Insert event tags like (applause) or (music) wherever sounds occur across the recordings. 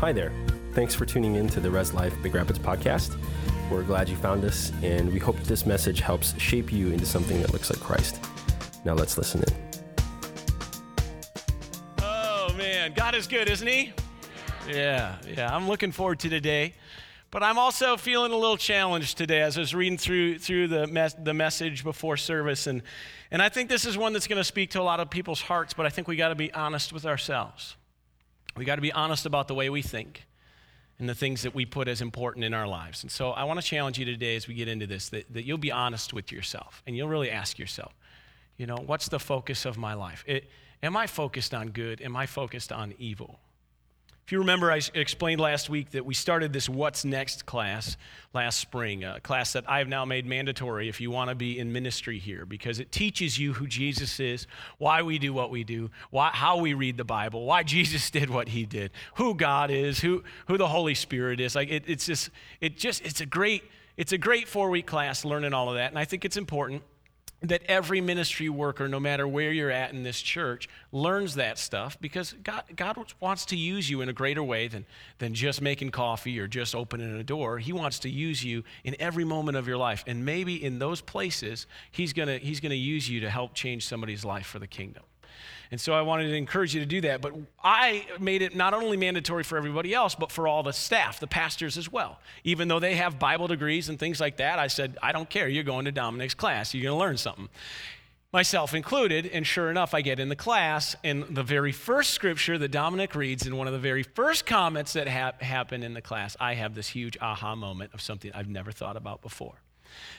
Hi there. Thanks for tuning in to the Res Life Big Rapids podcast. We're glad you found us, and we hope this message helps shape you into something that looks like Christ. Now let's listen in. Oh, man. God is good, isn't He? Yeah, yeah. I'm looking forward to today. But I'm also feeling a little challenged today as I was reading through, through the, mes- the message before service. And, and I think this is one that's going to speak to a lot of people's hearts, but I think we got to be honest with ourselves. We got to be honest about the way we think and the things that we put as important in our lives. And so I want to challenge you today as we get into this that, that you'll be honest with yourself and you'll really ask yourself, you know, what's the focus of my life? It, am I focused on good? Am I focused on evil? If you remember, I explained last week that we started this What's Next class last spring, a class that I've now made mandatory if you want to be in ministry here, because it teaches you who Jesus is, why we do what we do, why, how we read the Bible, why Jesus (laughs) did what he did, who God is, who, who the Holy Spirit is. Like it, it's just, it just, it's a great, it's a great four week class learning all of that, and I think it's important that every ministry worker, no matter where you're at in this church, learns that stuff because God, God wants to use you in a greater way than, than just making coffee or just opening a door. He wants to use you in every moment of your life. And maybe in those places, He's going to he's going to use you to help change somebody's life for the kingdom. And so I wanted to encourage you to do that. But I made it not only mandatory for everybody else, but for all the staff, the pastors as well. Even though they have Bible degrees and things like that, I said, I don't care. You're going to Dominic's class. You're going to learn something. Myself included, and sure enough, I get in the class, and the very first scripture that Dominic reads, in one of the very first comments that ha- happen in the class, I have this huge aha moment of something I've never thought about before.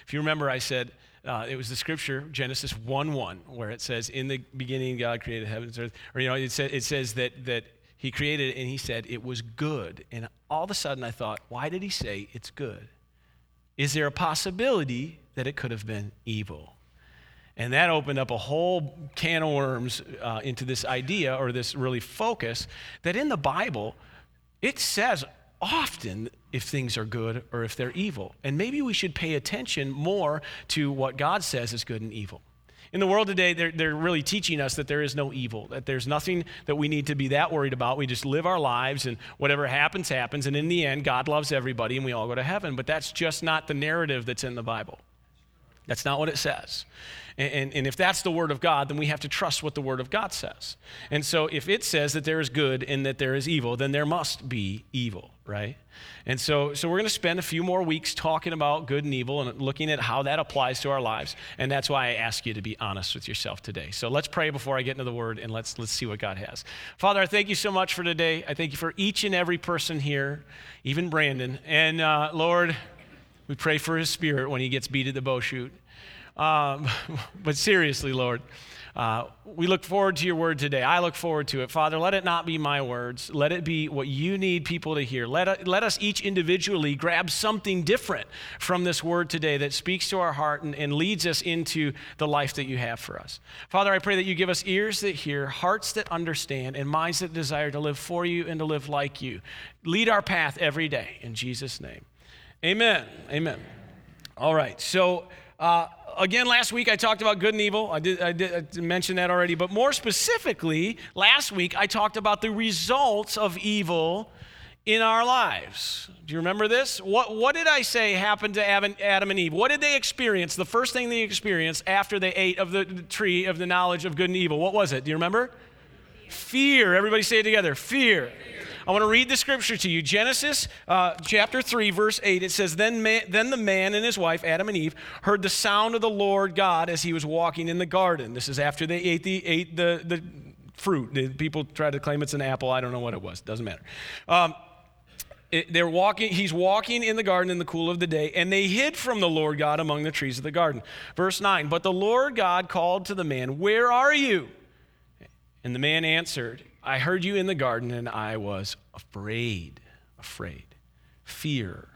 If you remember, I said, uh, it was the scripture, Genesis 1 1, where it says, In the beginning, God created heavens and earth. Or, you know, it, it says that, that He created it and He said it was good. And all of a sudden I thought, why did He say it's good? Is there a possibility that it could have been evil? And that opened up a whole can of worms uh, into this idea or this really focus that in the Bible, it says often if things are good or if they're evil. And maybe we should pay attention more to what God says is good and evil. In the world today, they're, they're really teaching us that there is no evil, that there's nothing that we need to be that worried about. We just live our lives and whatever happens, happens. And in the end, God loves everybody and we all go to heaven. But that's just not the narrative that's in the Bible. That's not what it says. And, and, and, if that's the Word of God, then we have to trust what the Word of God says. And so if it says that there is good and that there is evil, then there must be evil, right? And so, so we're going to spend a few more weeks talking about good and evil and looking at how that applies to our lives. And that's why I ask you to be honest with yourself today. So let's pray before I get into the Word and let's, let's see what God has. Father, I thank you so much for today. I thank you for each and every person here, even Brandon. And uh, Lord, we pray for his spirit when he gets beat at the bow shoot. Um, (laughs) but seriously, Lord, uh, we look forward to your word today. I look forward to it. Father, let it not be my words. Let it be what you need people to hear. Let, let us each individually grab something different from this word today that speaks to our heart and, and leads us into the life that you have for us. Father, I pray that you give us ears that hear, hearts that understand, and minds that desire to live for you and to live like you. Lead our path every day. In Jesus' name. Amen. Amen. All right. So, uh, again, last week I talked about good and evil. I did, I did mention that already. But more specifically, last week I talked about the results of evil in our lives. Do you remember this? What, what did I say happened to Adam and Eve? What did they experience? The first thing they experienced after they ate of the tree of the knowledge of good and evil. What was it? Do you remember? Fear. Everybody say it together. Fear. I want to read the scripture to you. Genesis uh, chapter 3, verse 8. It says, then, man, then the man and his wife, Adam and Eve, heard the sound of the Lord God as he was walking in the garden. This is after they ate the, ate the, the fruit. People try to claim it's an apple. I don't know what it was. Doesn't matter. Um, it, they're walking, he's walking in the garden in the cool of the day, and they hid from the Lord God among the trees of the garden. Verse 9, but the Lord God called to the man, Where are you? And the man answered, I heard you in the garden and I was afraid. Afraid. Fear.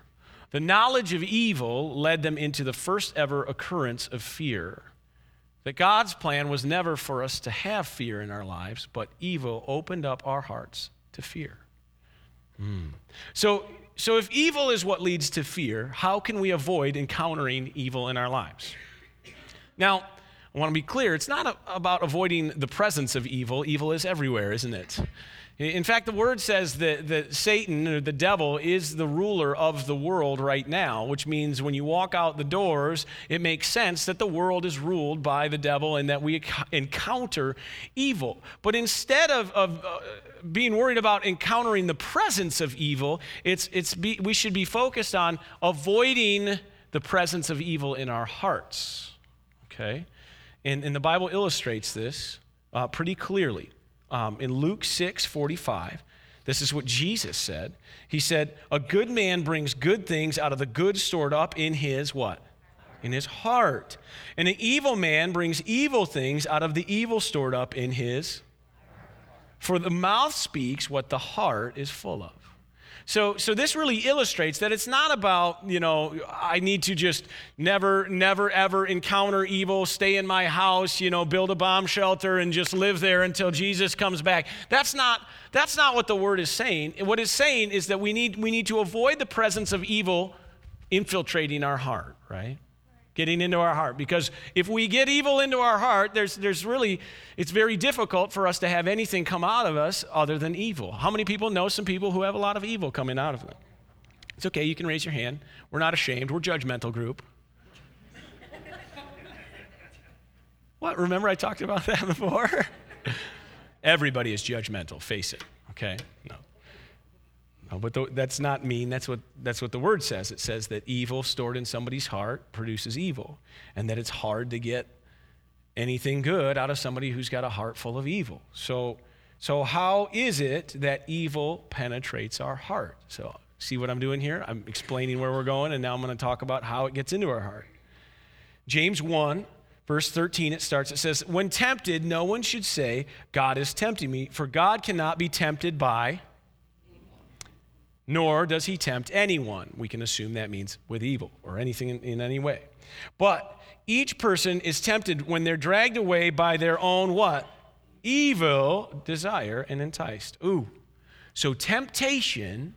The knowledge of evil led them into the first ever occurrence of fear. That God's plan was never for us to have fear in our lives, but evil opened up our hearts to fear. Mm. So, so, if evil is what leads to fear, how can we avoid encountering evil in our lives? Now, I want to be clear it's not a, about avoiding the presence of evil. Evil is everywhere, isn't it? In fact, the word says that, that Satan, or the devil, is the ruler of the world right now, which means when you walk out the doors, it makes sense that the world is ruled by the devil and that we encounter evil. But instead of, of uh, being worried about encountering the presence of evil, it's, it's be, we should be focused on avoiding the presence of evil in our hearts. Okay? And, and the Bible illustrates this uh, pretty clearly um, in Luke 6 45. This is what Jesus said. He said, A good man brings good things out of the good stored up in his what? In his heart. And an evil man brings evil things out of the evil stored up in his. For the mouth speaks what the heart is full of. So, so this really illustrates that it's not about, you know, I need to just never, never, ever encounter evil, stay in my house, you know, build a bomb shelter and just live there until Jesus comes back. That's not, that's not what the word is saying. What it's saying is that we need, we need to avoid the presence of evil infiltrating our heart, right? Getting into our heart. Because if we get evil into our heart, there's, there's really, it's very difficult for us to have anything come out of us other than evil. How many people know some people who have a lot of evil coming out of them? It's okay, you can raise your hand. We're not ashamed, we're judgmental group. (laughs) what? Remember I talked about that (laughs) before? (laughs) Everybody is judgmental, face it, okay? No. No, but the, that's not mean. That's what, that's what the word says. It says that evil stored in somebody's heart produces evil, and that it's hard to get anything good out of somebody who's got a heart full of evil. So, so how is it that evil penetrates our heart? So, see what I'm doing here? I'm explaining where we're going, and now I'm going to talk about how it gets into our heart. James 1, verse 13, it starts, it says, When tempted, no one should say, God is tempting me, for God cannot be tempted by nor does he tempt anyone. We can assume that means with evil or anything in, in, any way. But each person is tempted when they're dragged away by their own what? Evil desire and enticed. Ooh. So temptation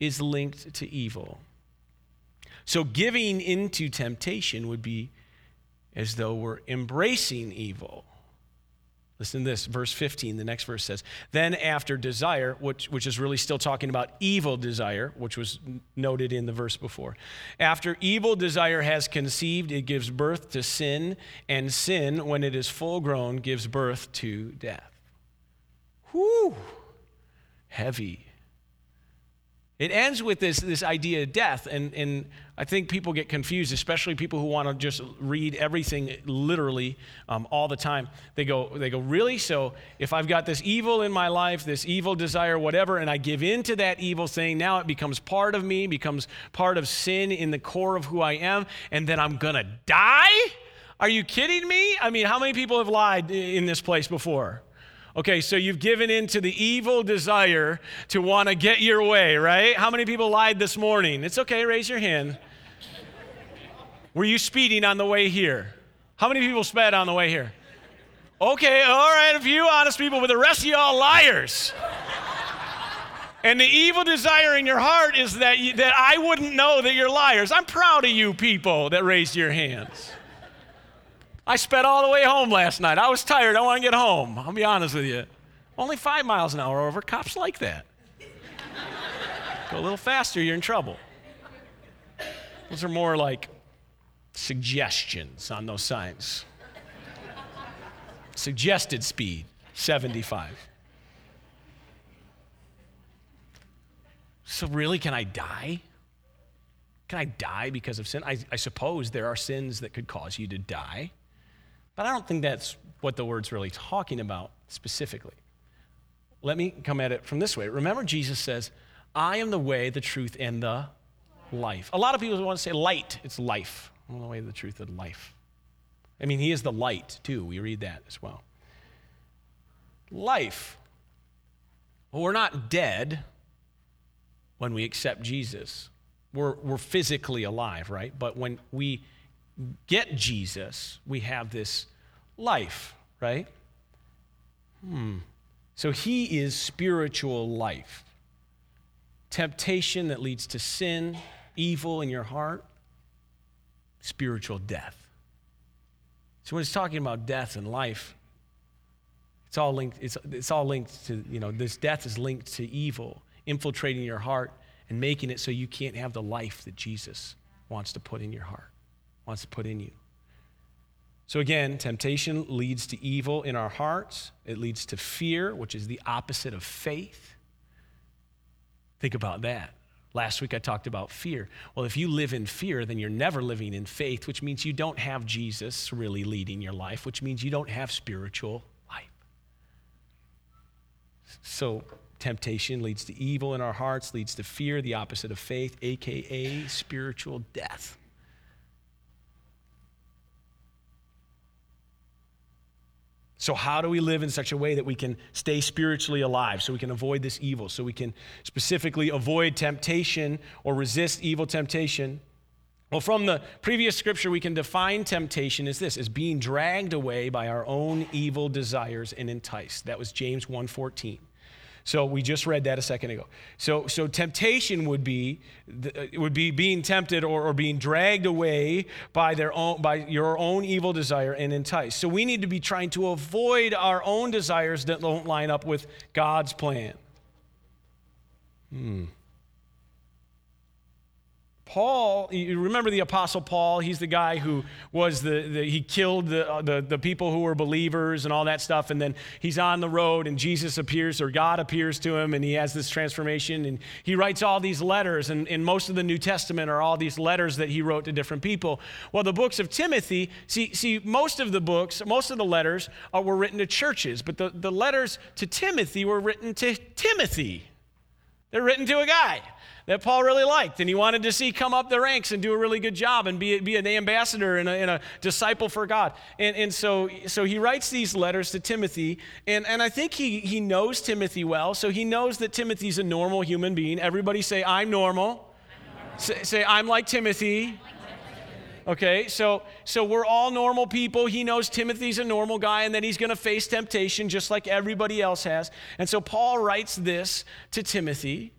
is linked to evil. So giving into temptation would be as though we're embracing evil. Listen to this, verse 15. The next verse says, Then after desire, which, which is really still talking about evil desire, which was noted in the verse before. After evil desire has conceived, it gives birth to sin, and sin, when it is full grown, gives birth to death. Whew, heavy. It ends with this, this idea of death, and, and I think people get confused, especially people who want to just read everything literally um, all the time. They go, they go, really? So if I've got this evil in my life, this evil desire, whatever, and I give in to that evil thing, now it becomes part of me, becomes part of sin in the core of who I am, and then I'm going to die? Are you kidding me? I mean, how many people have lied in this place before? Okay, so you've given in to the evil desire to want to get your way, right? How many people lied this morning? It's okay, raise your hand. Were you speeding on the way here? How many people sped on the way here? Okay, all right, a few honest people, but the rest of y'all liars. And the evil desire in your heart is that, you, that I wouldn't know that you're liars. I'm proud of you people that raised your hands. I sped all the way home last night. I was tired. I want to get home. I'll be honest with you. Only five miles an hour over. Cops like that. Go a little faster, you're in trouble. Those are more like suggestions on those signs. Suggested speed, 75. So, really, can I die? Can I die because of sin? I, I suppose there are sins that could cause you to die. But I don't think that's what the word's really talking about specifically. Let me come at it from this way. Remember, Jesus says, I am the way, the truth, and the life. A lot of people want to say light, it's life. I'm the way, the truth, and life. I mean, He is the light, too. We read that as well. Life. Well, we're not dead when we accept Jesus. We're, we're physically alive, right? But when we get Jesus, we have this life, right? Hmm. So he is spiritual life. Temptation that leads to sin, evil in your heart, spiritual death. So when he's talking about death and life, it's It's all linked, it's, it's all linked to, you know, this death is linked to evil, infiltrating your heart and making it so you can't have the life that Jesus wants to put in your heart, wants to put in you. So again, temptation leads to evil in our hearts. It leads to fear, which is the opposite of faith. Think about that. Last week I talked about fear. Well, if you live in fear, then you're never living in faith, which means you don't have Jesus really leading your life, which means you don't have spiritual life. so, temptation leads to evil in our hearts, leads to fear, the opposite of faith, aka spiritual death. So, how do we live in such a way that we can stay spiritually alive, so we can avoid this evil, so we can specifically avoid temptation or resist evil temptation? Well, from the previous scripture, we can define temptation as this: as being dragged away by our own evil desires and enticed. That was James 1:14. So we just read that a second ago. So, so temptation would be would be being tempted or, or being dragged away by their own by your own evil desire and enticed. So we need to be trying to avoid our own desires that don't line up with God's plan. Hmm. Paul, you remember the Apostle Paul? He's the guy who was the, the he killed the, uh, the, the people who were believers and all that stuff. And then he's on the road and Jesus appears or God appears to him and he has this transformation. And he writes all these letters. And, and most of the New Testament are all these letters that he wrote to different people. Well, the books of Timothy, see, see most of the books, most of the letters are, were written to churches. But the, the letters to Timothy were written to Timothy. They're written to a guy that Paul really liked and he wanted to see come up the ranks and do a really good job and be, be an ambassador and a, and a disciple for God. And, and so, so he writes these letters to Timothy, and, and I think he, he knows Timothy well, so he knows that Timothy's a normal human being. Everybody say, I'm normal. I'm normal. Say, say, I'm like Timothy. Okay, so so we're all normal people. He knows Timothy's a normal guy and that he's going to face temptation just like everybody else has. And so Paul writes this to Timothy.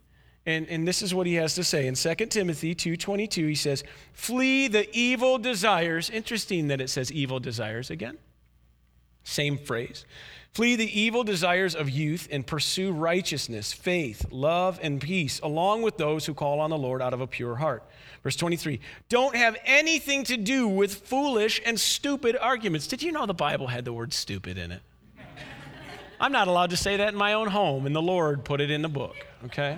And, and this is what he has to say in 2 Timothy 2.22. He says, flee the evil desires. Interesting that it says evil desires again. Same phrase. Flee the evil desires of youth and pursue righteousness, faith, love, and peace, along with those who call on the Lord out of a pure heart. Verse 23 Don't have anything to do with foolish and stupid arguments. Did you know the Bible had the word stupid in it? I'm not allowed to say that in my own home, and the Lord put it in the book, okay?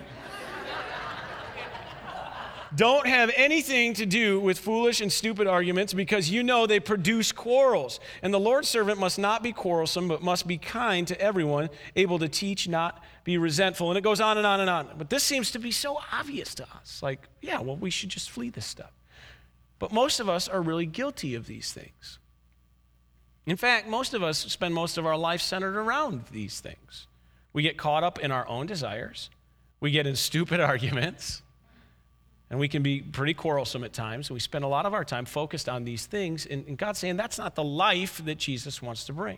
Don't have anything to do with foolish and stupid arguments because you know they produce quarrels. And the Lord's servant must not be quarrelsome, but must be kind to everyone, able to teach, not be resentful. And it goes on and on and on. But this seems to be so obvious to us. Like, yeah, well, we should just flee this stuff. But most of us are really guilty of these things. In fact, most of us spend most of our life centered around these things. We get caught up in our own desires, we get in stupid (laughs) arguments. And we can be pretty quarrelsome at times. We spend a lot of our time focused on these things. And, and God's saying that's not the life that Jesus wants to bring,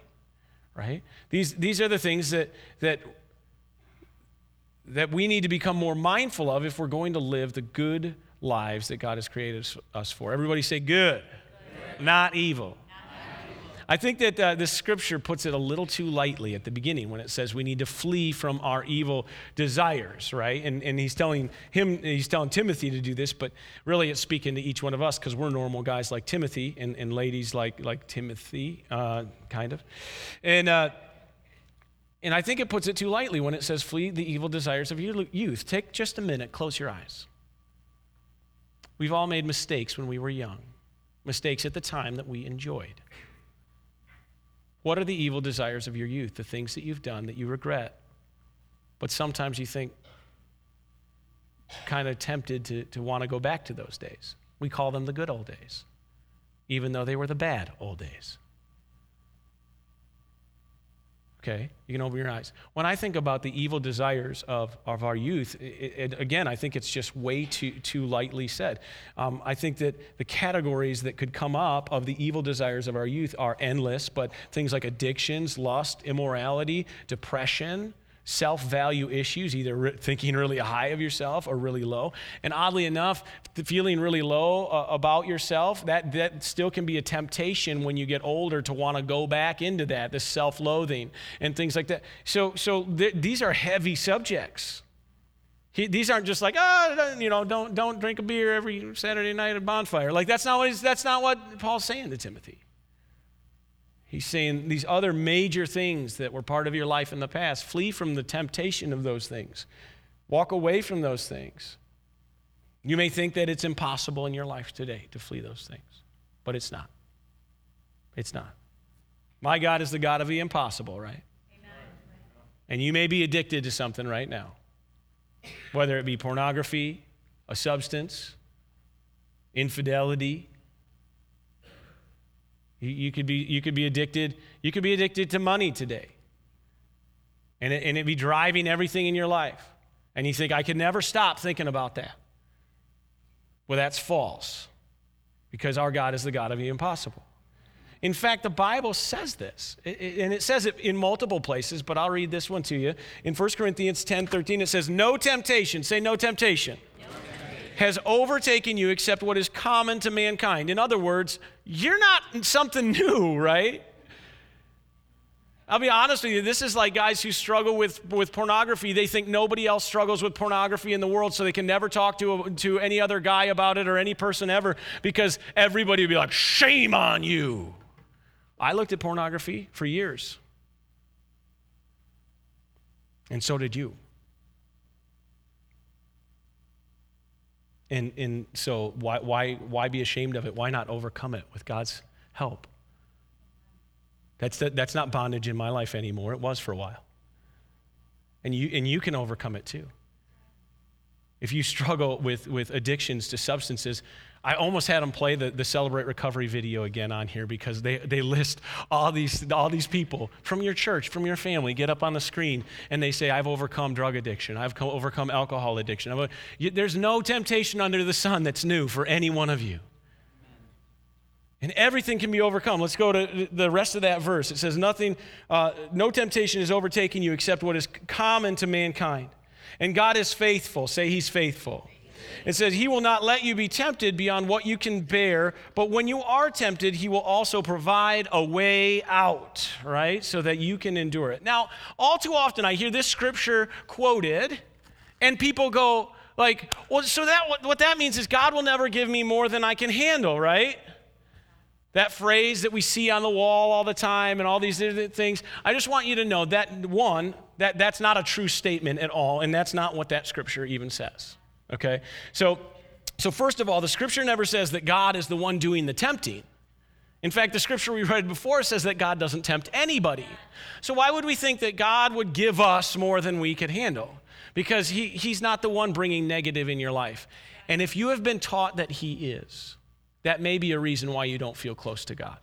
right? These, these are the things that, that, that we need to become more mindful of if we're going to live the good lives that God has created us for. Everybody say good, good. not evil. I think that uh, this scripture puts it a little too lightly at the beginning when it says we need to flee from our evil desires, right? And, and he's telling him, he's telling Timothy to do this, but really it's speaking to each one of us because we're normal guys like Timothy and, and ladies like, like Timothy, uh, kind of. And, uh, and I think it puts it too lightly when it says flee the evil desires of your youth. Take just a minute, close your eyes. We've all made mistakes when we were young, mistakes at the time that we enjoyed. What are the evil desires of your youth, the things that you've done that you regret? But sometimes you think, kind of tempted to, to want to go back to those days. We call them the good old days, even though they were the bad old days. Okay, you can open your eyes. When I think about the evil desires of, of our youth, it, it, again, I think it's just way too, too lightly said. Um, I think that the categories that could come up of the evil desires of our youth are endless, but things like addictions, lust, immorality, depression, self value issues, either re- thinking really high of yourself or really low. And oddly enough, feeling really low uh, about yourself, that, that still can be a temptation when you get older to want to go back into that, this self loathing and things like that. So, so th- these are heavy subjects. He, these aren't just like, oh, you know, don't, don't drink a beer every Saturday night at bonfire. Like, that's not, what that's not what Paul's saying to Timothy. He's saying these other major things that were part of your life in the past, flee from the temptation of those things. Walk away from those things. You may think that it's impossible in your life today to flee those things, but it's not. It's not. My God is the God of the impossible, right? Amen. And you may be addicted to something right now, whether it be pornography, a substance, infidelity, you, could be, you could be addicted. You could be addicted to money today. And, it, and it'd be driving everything in your life. And you think, I could never stop thinking about that. Well, that's false because our God is the God of the impossible. In fact, the Bible says this, and it says it in multiple places, but I'll read this one to you. In 1 Corinthians 10 13, it says, No temptation, say no temptation, has overtaken you except what is common to mankind. In other words, you're not something (laughs) new, right? I'll be honest with you, this is like guys who struggle with, with pornography. They think nobody else struggles with pornography in the world, so they can never talk to, to any other guy about it or any person ever because everybody would be like, shame on you. I looked at pornography for years, and so did you. And, and so, why, why, why be ashamed of it? Why not overcome it with God's help? That's, that's not bondage in my life anymore. It was for a while. And you, and you can overcome it too. If you struggle with, with addictions to substances, I almost had them play the, the Celebrate Recovery video again on here because they, they list all these, all these people from your church, from your family, get up on the screen and they say, I've overcome drug addiction, I've overcome alcohol addiction. There's no temptation under the sun that's new for any one of you. And everything can be overcome. Let's go to the rest of that verse. It says, Nothing, uh, no temptation is overtaking you except what is common to mankind. And God is faithful. Say, He's faithful. It says, He will not let you be tempted beyond what you can bear, but when you are tempted, He will also provide a way out, right? So that you can endure it. Now, all too often I hear this scripture quoted, and people go, like, well, so that what that means is God will never give me more than I can handle, right? That phrase that we see on the wall all the time and all these things. I just want you to know that one, that, that's not a true statement at all, and that's not what that scripture even says. Okay? So, so first of all, the scripture never says that God is the one doing the tempting. In fact, the scripture we read before says that God doesn't tempt anybody. So why would we think that God would give us more than we could handle? Because he, he's not the one bringing negative in your life. And if you have been taught that he is, that may be a reason why you don't feel close to God.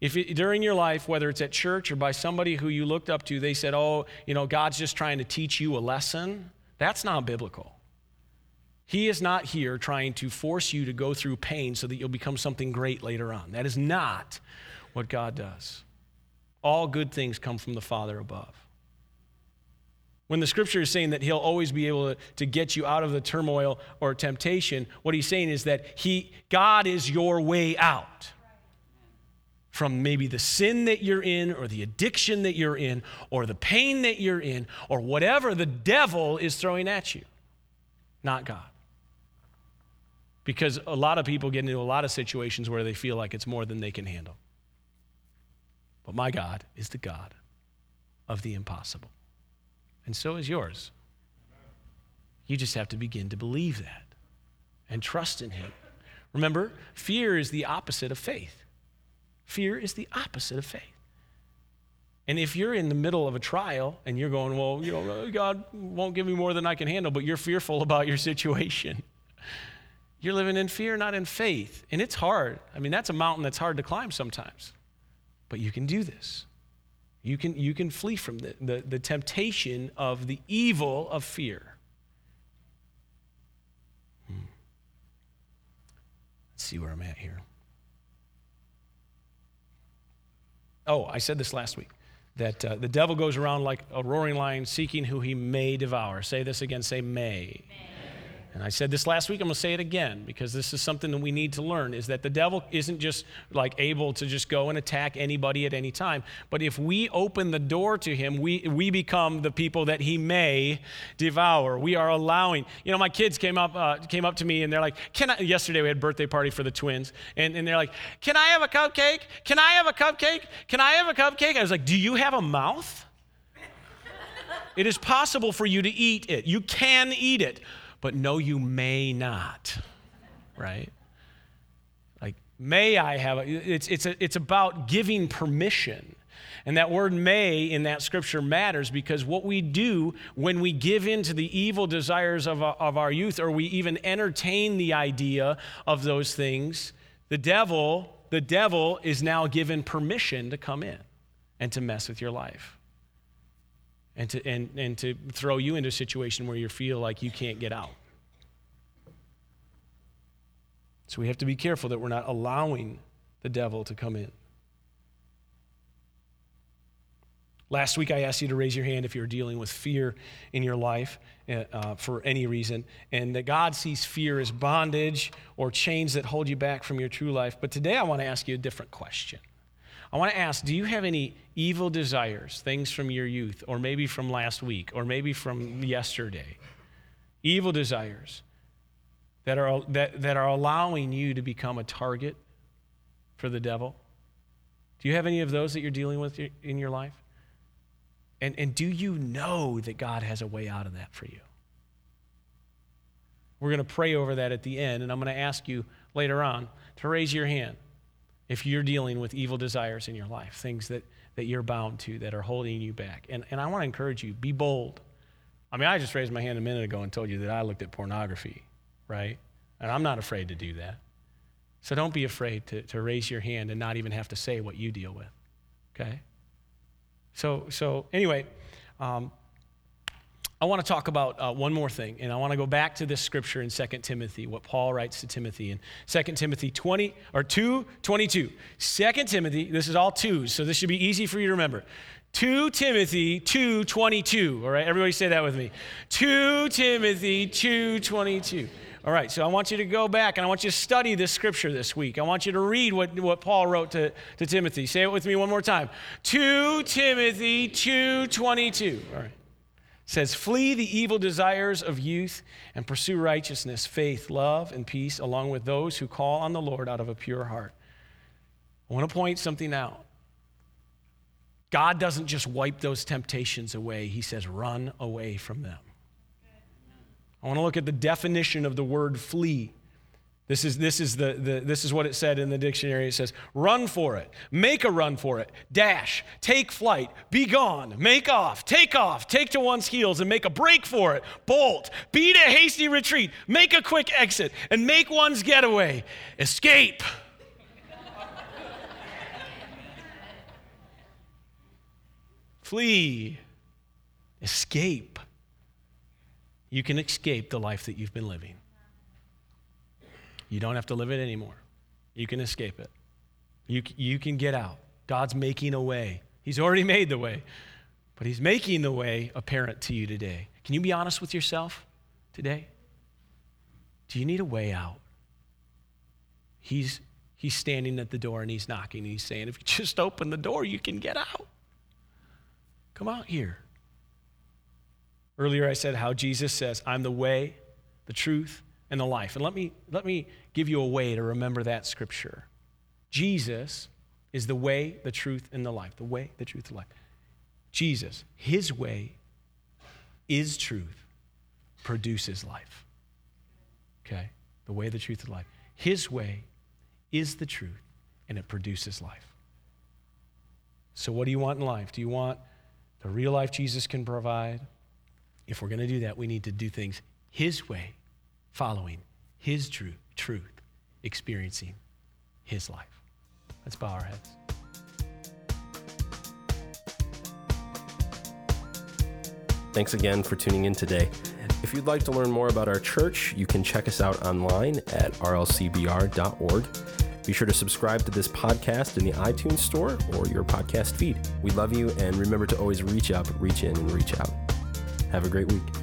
If it, during your life, whether it's at church or by somebody who you looked up to, they said, Oh, you know, God's just trying to teach you a lesson, that's not biblical. He is not here trying to force you to go through pain so that you'll become something great later on. That is not what God does. All good things come from the Father above. When the scripture is saying that he'll always be able to, get you out of the turmoil or temptation, what he's saying is that he, God is your way out from maybe the sin that you're in or the addiction that you're in or the pain that you're in or whatever the devil is throwing at you, not God. Because a lot of people get into a lot of situations where they feel like it's more than they can handle. But my God is the God of the impossible. And so is yours. You just have to begin to believe that and trust in Him. Remember, fear is the opposite of faith. Fear is the opposite of faith. And if you're in the middle of a trial and you're going, well, you know, God won't give me more than I can handle, but you're fearful about your situation, (laughs) you're living in fear, not in faith. And it's hard. I mean, that's a mountain that's hard to climb sometimes. But you can do this. You can, you can flee from the, the, the temptation of the evil of fear. Hmm. Let's see where I'm at here. Oh, I said this last week. that uh, the devil goes around like a roaring lion seeking who he may devour. Say this again, say may. may. And I said this last week, I'm going to say it again because this is something that we need to learn is that the devil isn't just like able to just go and attack anybody at any time. But if we open the door to him, we, we become the people that he may devour. We are allowing. You know, my kids came up, uh, came up to me and they're like, Can I? Yesterday we had birthday party for the twins. And, and they're like, Can I have a cupcake? Can I have a cupcake? Can I have a cupcake? I was like, Do you have a mouth? (laughs) It is possible for you to eat it. You can eat it but no, you may not, right? Like, may I have a, it's, it's, a, it's about giving permission. And that word may in that scripture matters because what we do when we give in to the evil desires of our, of our youth or we even entertain the idea of those things, the devil, the devil is now given permission to come in and to mess with your life and to, and, and to throw you into a situation where you feel like you can't get out. So we have to be careful that we're not allowing the devil to come in. Last week, I asked you to raise your hand if you're dealing with fear in your life uh, uh for any reason, and that God sees fear as bondage or chains that hold you back from your true life. But today, I want to ask you a different question. I want to ask do you have any evil desires, things from your youth, or maybe from last week, or maybe from yesterday? Evil desires that are, that, that are allowing you to become a target for the devil? Do you have any of those that you're dealing with in your life? And, and do you know that God has a way out of that for you? We're going to pray over that at the end, and I'm going to ask you later on to raise your hand if you're dealing with evil desires in your life, things that, that you're bound to that are holding you back. And, and I want to encourage you be bold. I mean, I just raised my hand a minute ago and told you that I looked at pornography, right? And I'm not afraid to do that. So don't be afraid to, to raise your hand and not even have to say what you deal with, okay? So, so anyway, um, I want to talk about uh, one more thing, and I want to go back to this scripture in 2 Timothy, what Paul writes to Timothy in 2 Timothy 20 or 2 22. 2 Timothy, this is all twos, so this should be easy for you to remember. 2 Timothy 2:22. All right, everybody say that with me. 2 Timothy 2:22. All right, so I want you to go back and I want you to study this scripture this week. I want you to read what, what Paul wrote to, to Timothy. Say it with me one more time. 2 Timothy 2:22. All right says, Flee the evil desires of youth and pursue righteousness, faith, love, and peace, along with those who call on the Lord out of a pure heart. I want to point something out. God doesn't just wipe those temptations away, He says, run away from them. I want to look at the definition of the word flee. This is, this, is the, the, this is what it said in the dictionary. It says, run for it, make a run for it, dash, take flight, be gone, make off, take off, take to one's heels and make a break for it, bolt, beat a hasty retreat, make a quick exit, and make one's getaway, escape. (laughs) Flee, escape. You can escape the life that you've been living. You don't have to live it anymore. You can escape it. You, you can get out. God's making a way. He's already (laughs) made the way, but He's making the way apparent to you today. Can you be honest with yourself today? Do you need a way out? He's, he's standing at the door and He's knocking and He's saying, if you (laughs) just open the door, you can get out. Come out here. Earlier, I said how Jesus says, I'm the way, the truth, and the life. And let me, let me give you a way to remember that scripture. Jesus is the way, the truth, and the life. The way, the truth, the life. Jesus, his way is truth, produces life. Okay? The way, the truth, and life. His way is the truth, and it produces life. So, what do you want in life? Do you want the real life Jesus can provide? If we're going to do that, we need to do things His way following His true truth, experiencing His life. Let's bow our heads. Thanks again for tuning in today. If you'd like to learn more about our church, you can check us out online at rlcbr.org. Be sure to subscribe to this podcast in the iTunes store or your podcast feed. We love you, and remember to always reach up, reach in, and reach out. Have a great week.